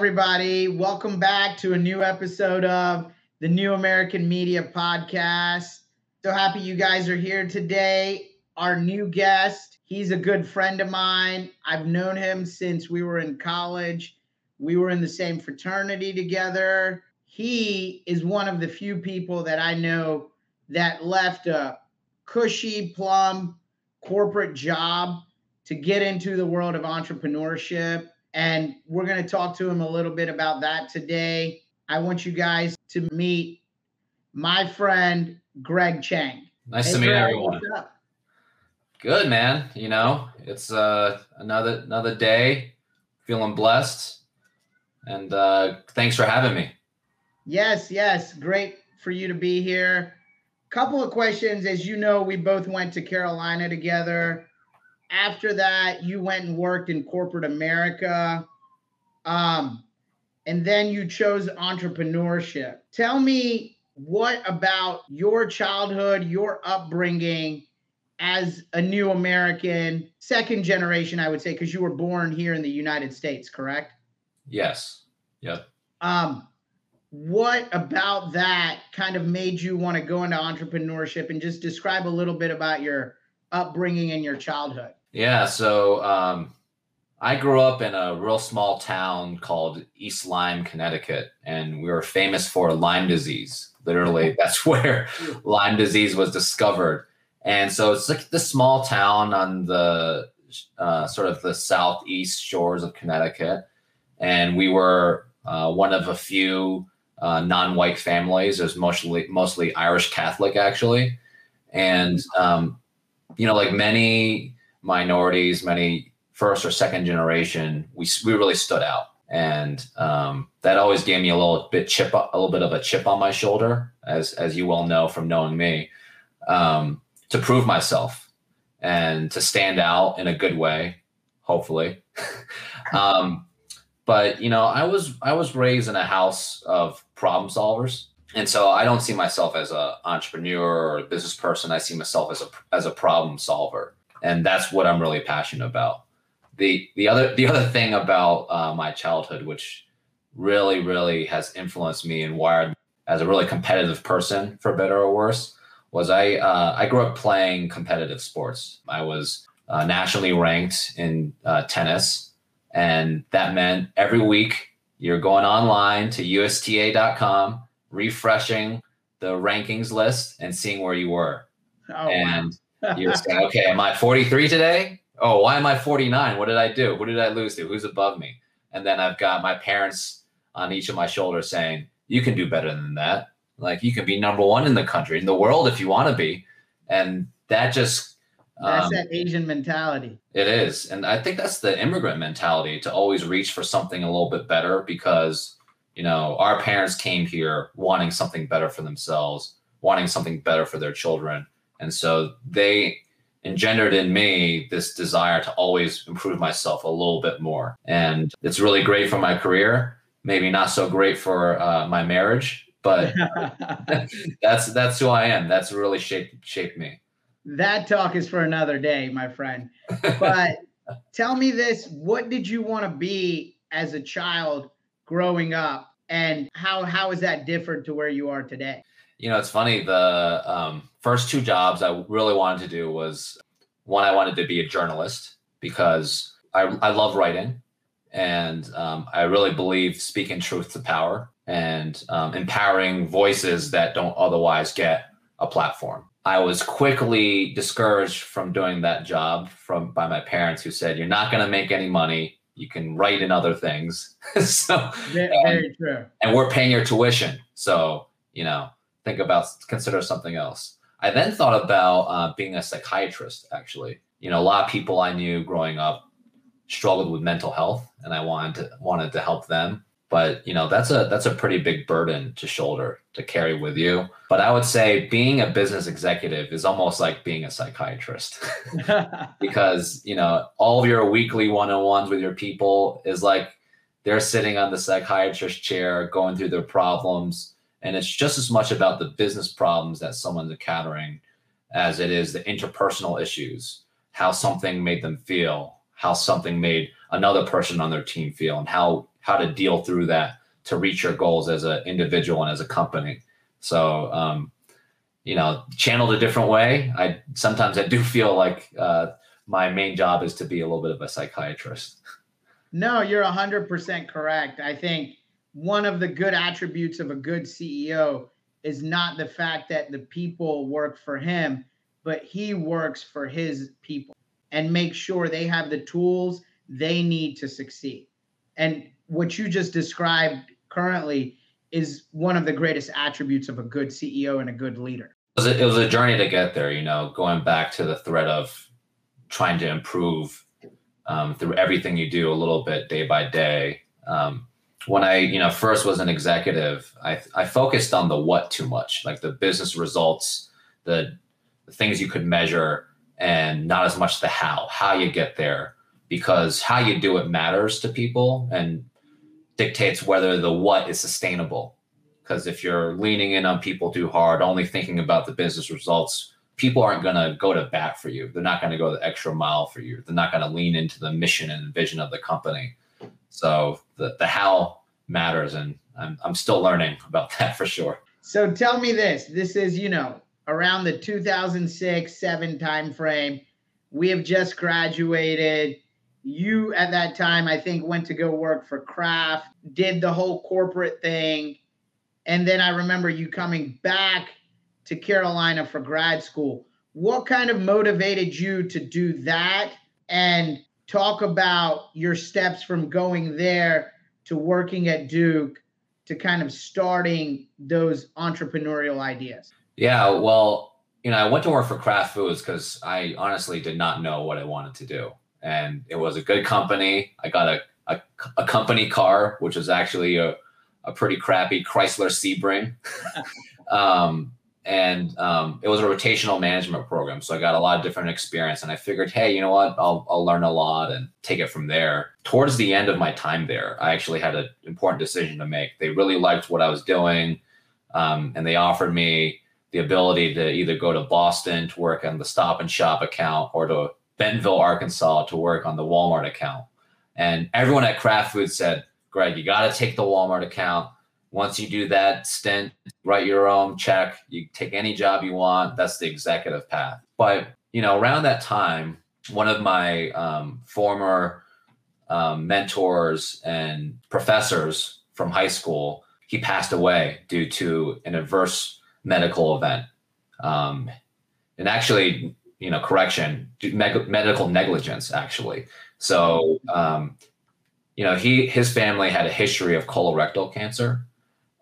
everybody? Welcome back to a new episode of the New American Media Podcast. So happy you guys are here today. Our new guest, he's a good friend of mine. I've known him since we were in college. We were in the same fraternity together. He is one of the few people that I know that left a cushy, plum corporate job to get into the world of entrepreneurship and we're going to talk to him a little bit about that today. I want you guys to meet my friend, Greg Chang. Nice hey, to meet Greg, everyone. Good, man. You know, it's uh, another another day. Feeling blessed, and uh, thanks for having me. Yes, yes, great for you to be here. Couple of questions. As you know, we both went to Carolina together after that, you went and worked in corporate America. Um, and then you chose entrepreneurship. Tell me what about your childhood, your upbringing as a new American, second generation, I would say, because you were born here in the United States, correct? Yes. Yep. Um, what about that kind of made you want to go into entrepreneurship and just describe a little bit about your upbringing and your childhood? Yeah, so um, I grew up in a real small town called East Lyme, Connecticut, and we were famous for Lyme disease. Literally, that's where Lyme disease was discovered. And so it's like this small town on the uh, sort of the southeast shores of Connecticut, and we were uh, one of a few uh, non-white families. It was mostly mostly Irish Catholic actually, and um, you know, like many minorities, many first or second generation, we we really stood out, and um, that always gave me a little bit chip, a little bit of a chip on my shoulder, as as you well know from knowing me, um, to prove myself and to stand out in a good way, hopefully. um, but you know, I was I was raised in a house of problem solvers. And so I don't see myself as an entrepreneur or a business person. I see myself as a as a problem solver and that's what I'm really passionate about. the the other The other thing about uh, my childhood, which really really has influenced me and wired as a really competitive person, for better or worse, was I uh, I grew up playing competitive sports. I was uh, nationally ranked in uh, tennis, and that meant every week you're going online to USTA.com, refreshing the rankings list, and seeing where you were. Oh, and wow you're saying, okay, am I 43 today? Oh, why am I 49? What did I do? Who did I lose to? Who's above me? And then I've got my parents on each of my shoulders saying, you can do better than that. Like you can be number one in the country, in the world, if you want to be. And that just that's um, that Asian mentality. It is. And I think that's the immigrant mentality to always reach for something a little bit better because, you know, our parents came here wanting something better for themselves, wanting something better for their children. And so they engendered in me this desire to always improve myself a little bit more. And it's really great for my career, maybe not so great for uh, my marriage, but that's that's who I am. That's really shaped shaped me. That talk is for another day, my friend. But tell me this, what did you want to be as a child growing up and how how is that different to where you are today? You know, it's funny. The um, first two jobs I really wanted to do was one, I wanted to be a journalist because I, I love writing and um, I really believe speaking truth to power and um, empowering voices that don't otherwise get a platform. I was quickly discouraged from doing that job from by my parents who said, "You're not going to make any money. You can write in other things." so very, very true. And we're paying your tuition, so you know think about consider something else. I then thought about uh, being a psychiatrist. Actually, you know, a lot of people I knew growing up struggled with mental health, and I wanted to wanted to help them. But you know, that's a that's a pretty big burden to shoulder to carry with you. But I would say being a business executive is almost like being a psychiatrist, because you know all of your weekly one on ones with your people is like they're sitting on the psychiatrist chair going through their problems and it's just as much about the business problems that someone's encountering as it is the interpersonal issues, how something made them feel, how something made another person on their team feel, and how how to deal through that to reach your goals as an individual and as a company. So, um, you know, channeled a different way. I sometimes I do feel like uh, my main job is to be a little bit of a psychiatrist. No, you're 100% correct. I think one of the good attributes of a good CEO is not the fact that the people work for him, but he works for his people and make sure they have the tools they need to succeed. And what you just described currently is one of the greatest attributes of a good CEO and a good leader. It was a, it was a journey to get there, you know, going back to the thread of trying to improve um, through everything you do a little bit day by day. Um, when I, you know, first was an executive, I, I focused on the what too much, like the business results, the, the things you could measure, and not as much the how, how you get there, because how you do it matters to people and dictates whether the what is sustainable. Because if you're leaning in on people too hard, only thinking about the business results, people aren't going to go to bat for you. They're not going to go the extra mile for you. They're not going to lean into the mission and vision of the company. So the, the how matters. And I'm, I'm still learning about that for sure. So tell me this, this is, you know, around the 2006, seven timeframe. We have just graduated. You at that time, I think, went to go work for Kraft, did the whole corporate thing. And then I remember you coming back to Carolina for grad school. What kind of motivated you to do that? And talk about your steps from going there to working at Duke to kind of starting those entrepreneurial ideas. Yeah, well, you know, I went to work for Kraft Foods because I honestly did not know what I wanted to do. And it was a good company. I got a, a, a company car, which was actually a, a pretty crappy Chrysler Sebring. um, and um, it was a rotational management program so i got a lot of different experience and i figured hey you know what? I'll, I'll learn a lot and take it from there. Towards the end of my time there i actually had an important decision to make. They really liked what i was doing um, and they offered me the ability to either go to boston to work on the stop and shop account or to bentonville arkansas to work on the walmart account. And everyone at kraft food said greg you got to take the walmart account once you do that stint, write your own check, you take any job you want. That's the executive path. But you know, around that time, one of my um, former um, mentors and professors from high school, he passed away due to an adverse medical event. Um, and actually, you know, correction, medical negligence, actually. So, um, you know, he his family had a history of colorectal cancer,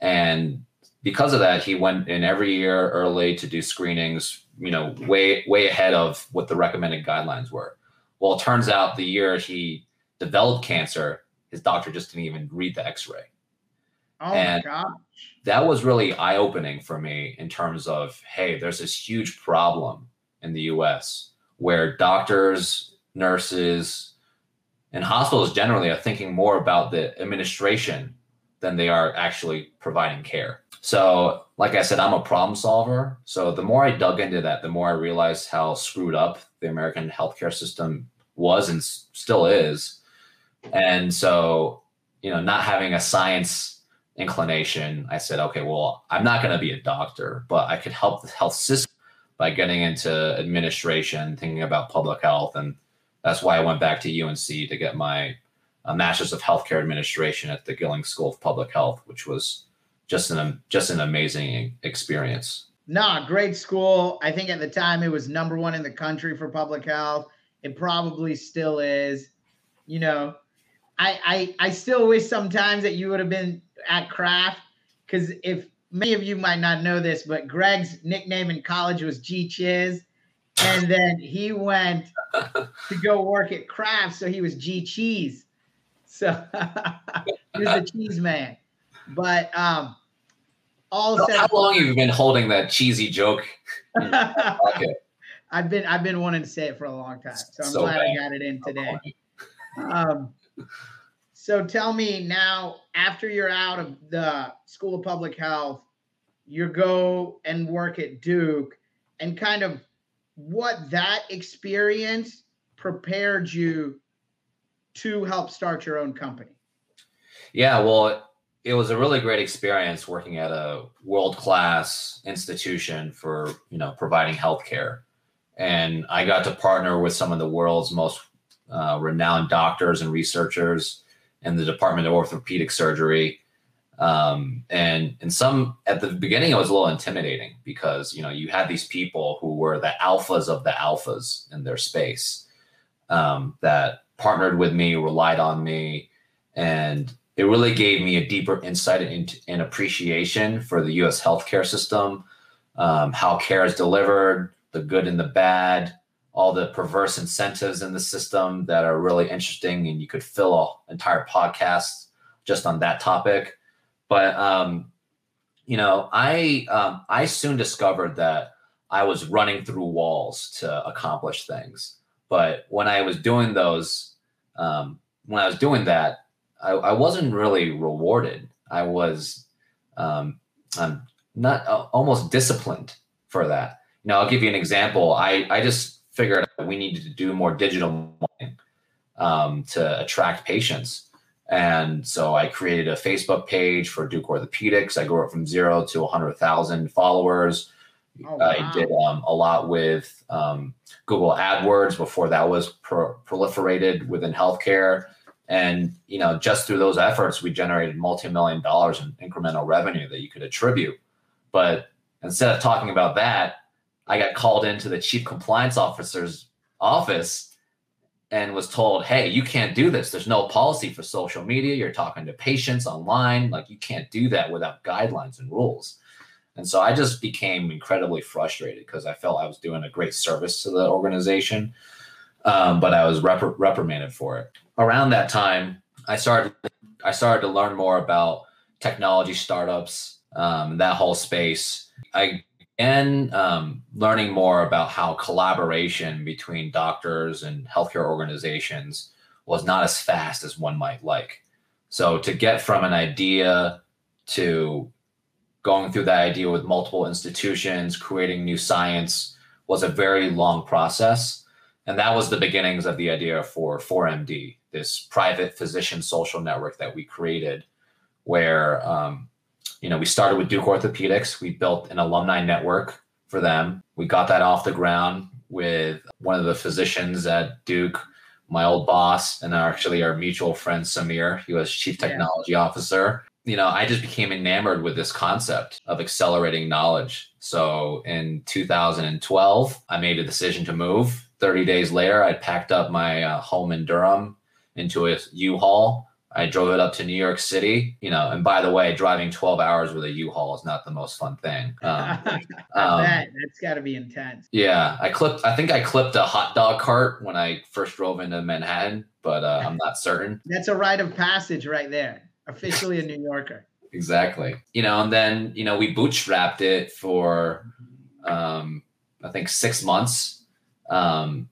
and because of that, he went in every year early to do screenings, you know, way, way ahead of what the recommended guidelines were. Well, it turns out the year he developed cancer, his doctor just didn't even read the x ray. Oh and my gosh. That was really eye opening for me in terms of, hey, there's this huge problem in the US where doctors, nurses, and hospitals generally are thinking more about the administration than they are actually providing care. So, like I said, I'm a problem solver. So, the more I dug into that, the more I realized how screwed up the American healthcare system was and still is. And so, you know, not having a science inclination, I said, okay, well, I'm not going to be a doctor, but I could help the health system by getting into administration, thinking about public health. And that's why I went back to UNC to get my a master's of healthcare administration at the Gillings School of Public Health, which was just an just an amazing experience. Nah, great school. I think at the time it was number one in the country for public health. It probably still is. You know, I I, I still wish sometimes that you would have been at Kraft because if many of you might not know this, but Greg's nickname in college was G Chiz. And then he went to go work at Kraft, so he was G Cheese. So he was a cheese man. But um, all so how long have you been holding that cheesy joke? okay. I've been I've been wanting to say it for a long time, so I'm so glad bad. I got it in today. Um, so tell me now, after you're out of the School of Public Health, you go and work at Duke, and kind of what that experience prepared you to help start your own company? Yeah, well, it was a really great experience working at a world class institution for you know providing healthcare, and I got to partner with some of the world's most uh, renowned doctors and researchers in the Department of Orthopedic Surgery. Um, and and some at the beginning it was a little intimidating because you know you had these people who were the alphas of the alphas in their space um, that partnered with me, relied on me, and it really gave me a deeper insight into and appreciation for the U.S. healthcare system, um, how care is delivered, the good and the bad, all the perverse incentives in the system that are really interesting, and you could fill an entire podcast just on that topic. But um, you know, I um, I soon discovered that I was running through walls to accomplish things. But when I was doing those, um, when I was doing that, I, I wasn't really rewarded. I was um, I'm not uh, almost disciplined for that. Know, I'll give you an example. I I just figured we needed to do more digital marketing um, to attract patients, and so I created a Facebook page for Duke Orthopedics. I grew it from zero to hundred thousand followers. Oh, wow. I did um, a lot with um, Google AdWords before that was pro- proliferated within healthcare. And you know, just through those efforts, we generated multi-million dollars in incremental revenue that you could attribute. But instead of talking about that, I got called into the chief compliance officer's office and was told, "Hey, you can't do this. There's no policy for social media. You're talking to patients online. Like you can't do that without guidelines and rules." And so I just became incredibly frustrated because I felt I was doing a great service to the organization, um, but I was rep- reprimanded for it around that time, I started I started to learn more about technology startups, um, that whole space. I began um, learning more about how collaboration between doctors and healthcare organizations was not as fast as one might like. So to get from an idea to going through that idea with multiple institutions, creating new science was a very long process. And that was the beginnings of the idea for 4MD, this private physician social network that we created, where um, you know we started with Duke Orthopedics. We built an alumni network for them. We got that off the ground with one of the physicians at Duke, my old boss, and actually our mutual friend Samir. He was chief technology yeah. officer. You know, I just became enamored with this concept of accelerating knowledge. So in 2012, I made a decision to move 30 days later, I packed up my uh, home in Durham into a U-Haul. I drove it up to New York City, you know, and by the way, driving 12 hours with a U-Haul is not the most fun thing. Um, um, that, that's got to be intense. Yeah. I clipped, I think I clipped a hot dog cart when I first drove into Manhattan, but uh, I'm not certain. That's a rite of passage right there. Officially a New Yorker. exactly. You know, and then, you know, we bootstrapped it for, um, I think six months um,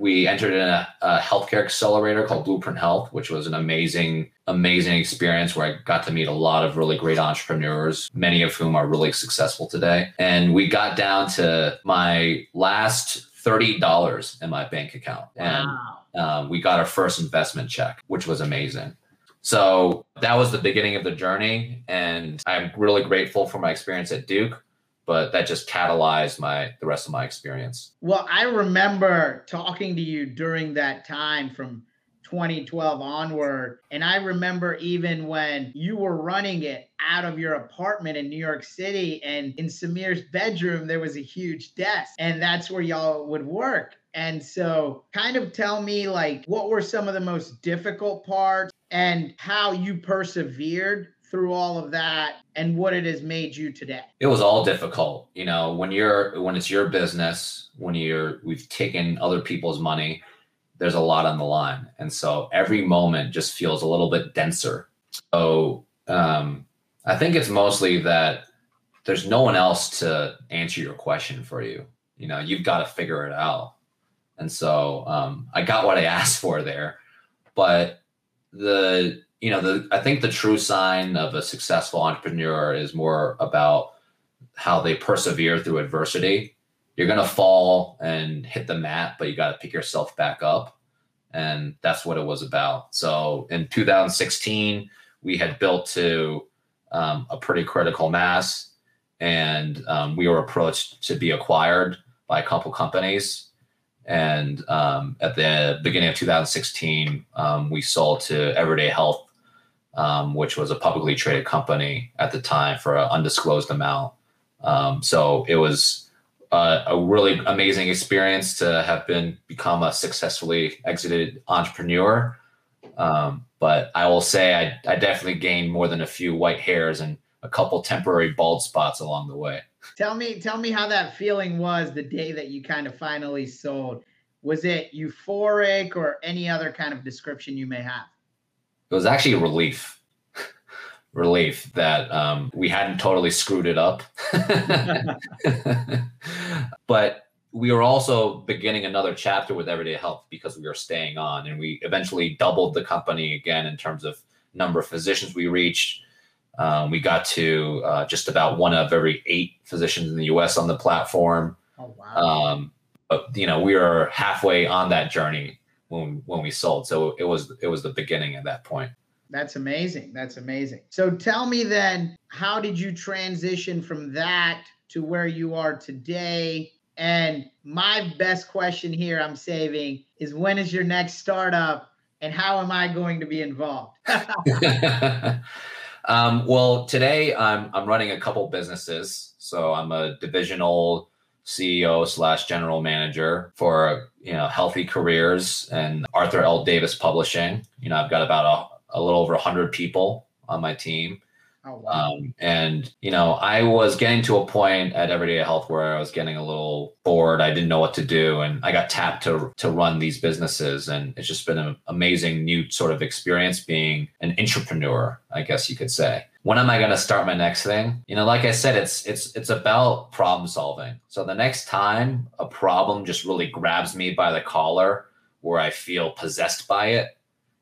we entered in a, a, healthcare accelerator called Blueprint Health, which was an amazing, amazing experience where I got to meet a lot of really great entrepreneurs, many of whom are really successful today. And we got down to my last $30 in my bank account. Wow. And um, we got our first investment check, which was amazing. So that was the beginning of the journey. And I'm really grateful for my experience at Duke but that just catalyzed my the rest of my experience. Well, I remember talking to you during that time from 2012 onward. And I remember even when you were running it out of your apartment in New York City, and in Samir's bedroom, there was a huge desk, and that's where y'all would work. And so, kind of tell me, like, what were some of the most difficult parts and how you persevered through all of that and what it has made you today? It was all difficult. You know, when you're when it's your business, when you're we've taken other people's money, there's a lot on the line. And so every moment just feels a little bit denser. So um I think it's mostly that there's no one else to answer your question for you. You know, you've got to figure it out. And so um, I got what I asked for there. But the you know, the I think the true sign of a successful entrepreneur is more about how they persevere through adversity. You're gonna fall and hit the mat, but you got to pick yourself back up, and that's what it was about. So in 2016, we had built to um, a pretty critical mass, and um, we were approached to be acquired by a couple companies. And um, at the beginning of 2016, um, we sold to Everyday Health, um, which was a publicly traded company at the time for an undisclosed amount. Um, so it was uh, a really amazing experience to have been become a successfully exited entrepreneur. Um, but I will say I, I definitely gained more than a few white hairs and a couple temporary bald spots along the way. Tell me, tell me how that feeling was the day that you kind of finally sold. Was it euphoric or any other kind of description you may have? It was actually relief. relief that um, we hadn't totally screwed it up. but we were also beginning another chapter with Everyday Health because we were staying on, and we eventually doubled the company again in terms of number of physicians we reached. Um, we got to uh, just about one of every eight physicians in the U.S. on the platform. Oh wow! Um, but you know, we are halfway on that journey when when we sold, so it was it was the beginning at that point. That's amazing. That's amazing. So tell me then, how did you transition from that to where you are today? And my best question here I'm saving is when is your next startup and how am I going to be involved? um, well, today I'm, I'm running a couple businesses. So I'm a divisional CEO slash general manager for, you know, Healthy Careers and Arthur L. Davis Publishing. You know, I've got about a, a little over 100 people on my team. Oh, wow. Um, and you know, I was getting to a point at Everyday Health where I was getting a little bored. I didn't know what to do, and I got tapped to to run these businesses. And it's just been an amazing new sort of experience being an entrepreneur, I guess you could say. When am I going to start my next thing? You know, like I said, it's it's it's about problem solving. So the next time a problem just really grabs me by the collar, where I feel possessed by it,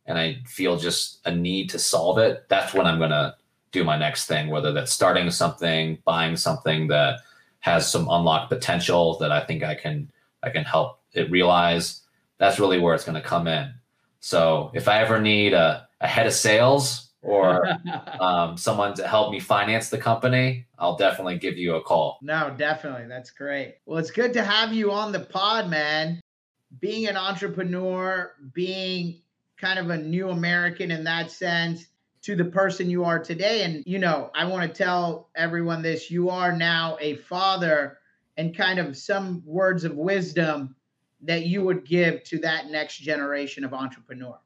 and I feel just a need to solve it, that's when I'm going to do my next thing, whether that's starting something, buying something that has some unlocked potential that I think I can I can help it realize. That's really where it's going to come in. So if I ever need a, a head of sales or um, someone to help me finance the company, I'll definitely give you a call. No, definitely. That's great. Well, it's good to have you on the pod, man. Being an entrepreneur, being kind of a new American in that sense, to the person you are today. And, you know, I want to tell everyone this you are now a father and kind of some words of wisdom that you would give to that next generation of entrepreneur.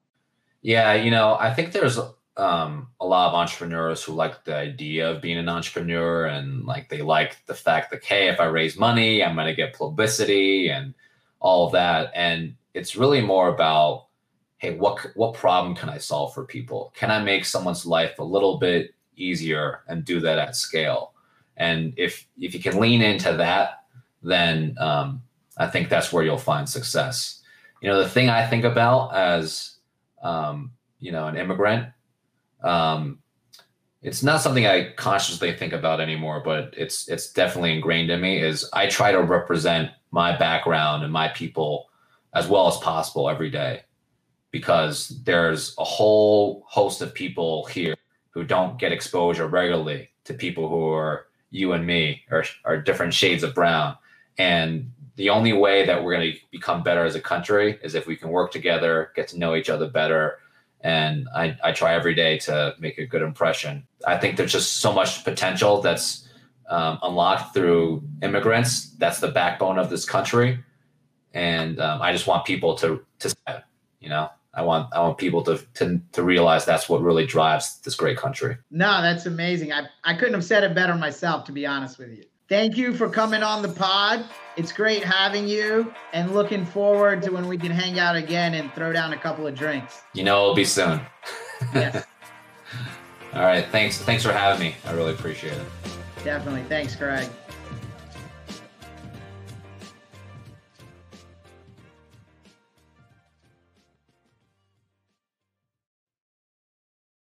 Yeah, you know, I think there's um, a lot of entrepreneurs who like the idea of being an entrepreneur and like they like the fact that, hey, if I raise money, I'm going to get publicity and all of that. And it's really more about hey, what what problem can I solve for people? Can I make someone's life a little bit easier and do that at scale? And if if you can lean into that, then um, I think that's where you'll find success. You know, the thing I think about as um, you know an immigrant, um, it's not something I consciously think about anymore, but it's it's definitely ingrained in me. Is I try to represent my background and my people as well as possible every day because there's a whole host of people here who don't get exposure regularly to people who are you and me or are different shades of brown. And the only way that we're going to become better as a country is if we can work together, get to know each other better. And I, I try every day to make a good impression. I think there's just so much potential that's um, unlocked through immigrants. That's the backbone of this country. And um, I just want people to, to, you know, I want I want people to, to to realize that's what really drives this great country. No, that's amazing. I, I couldn't have said it better myself, to be honest with you. Thank you for coming on the pod. It's great having you and looking forward to when we can hang out again and throw down a couple of drinks. You know it'll be soon. Yes. All right. Thanks. Thanks for having me. I really appreciate it. Definitely. Thanks, Greg.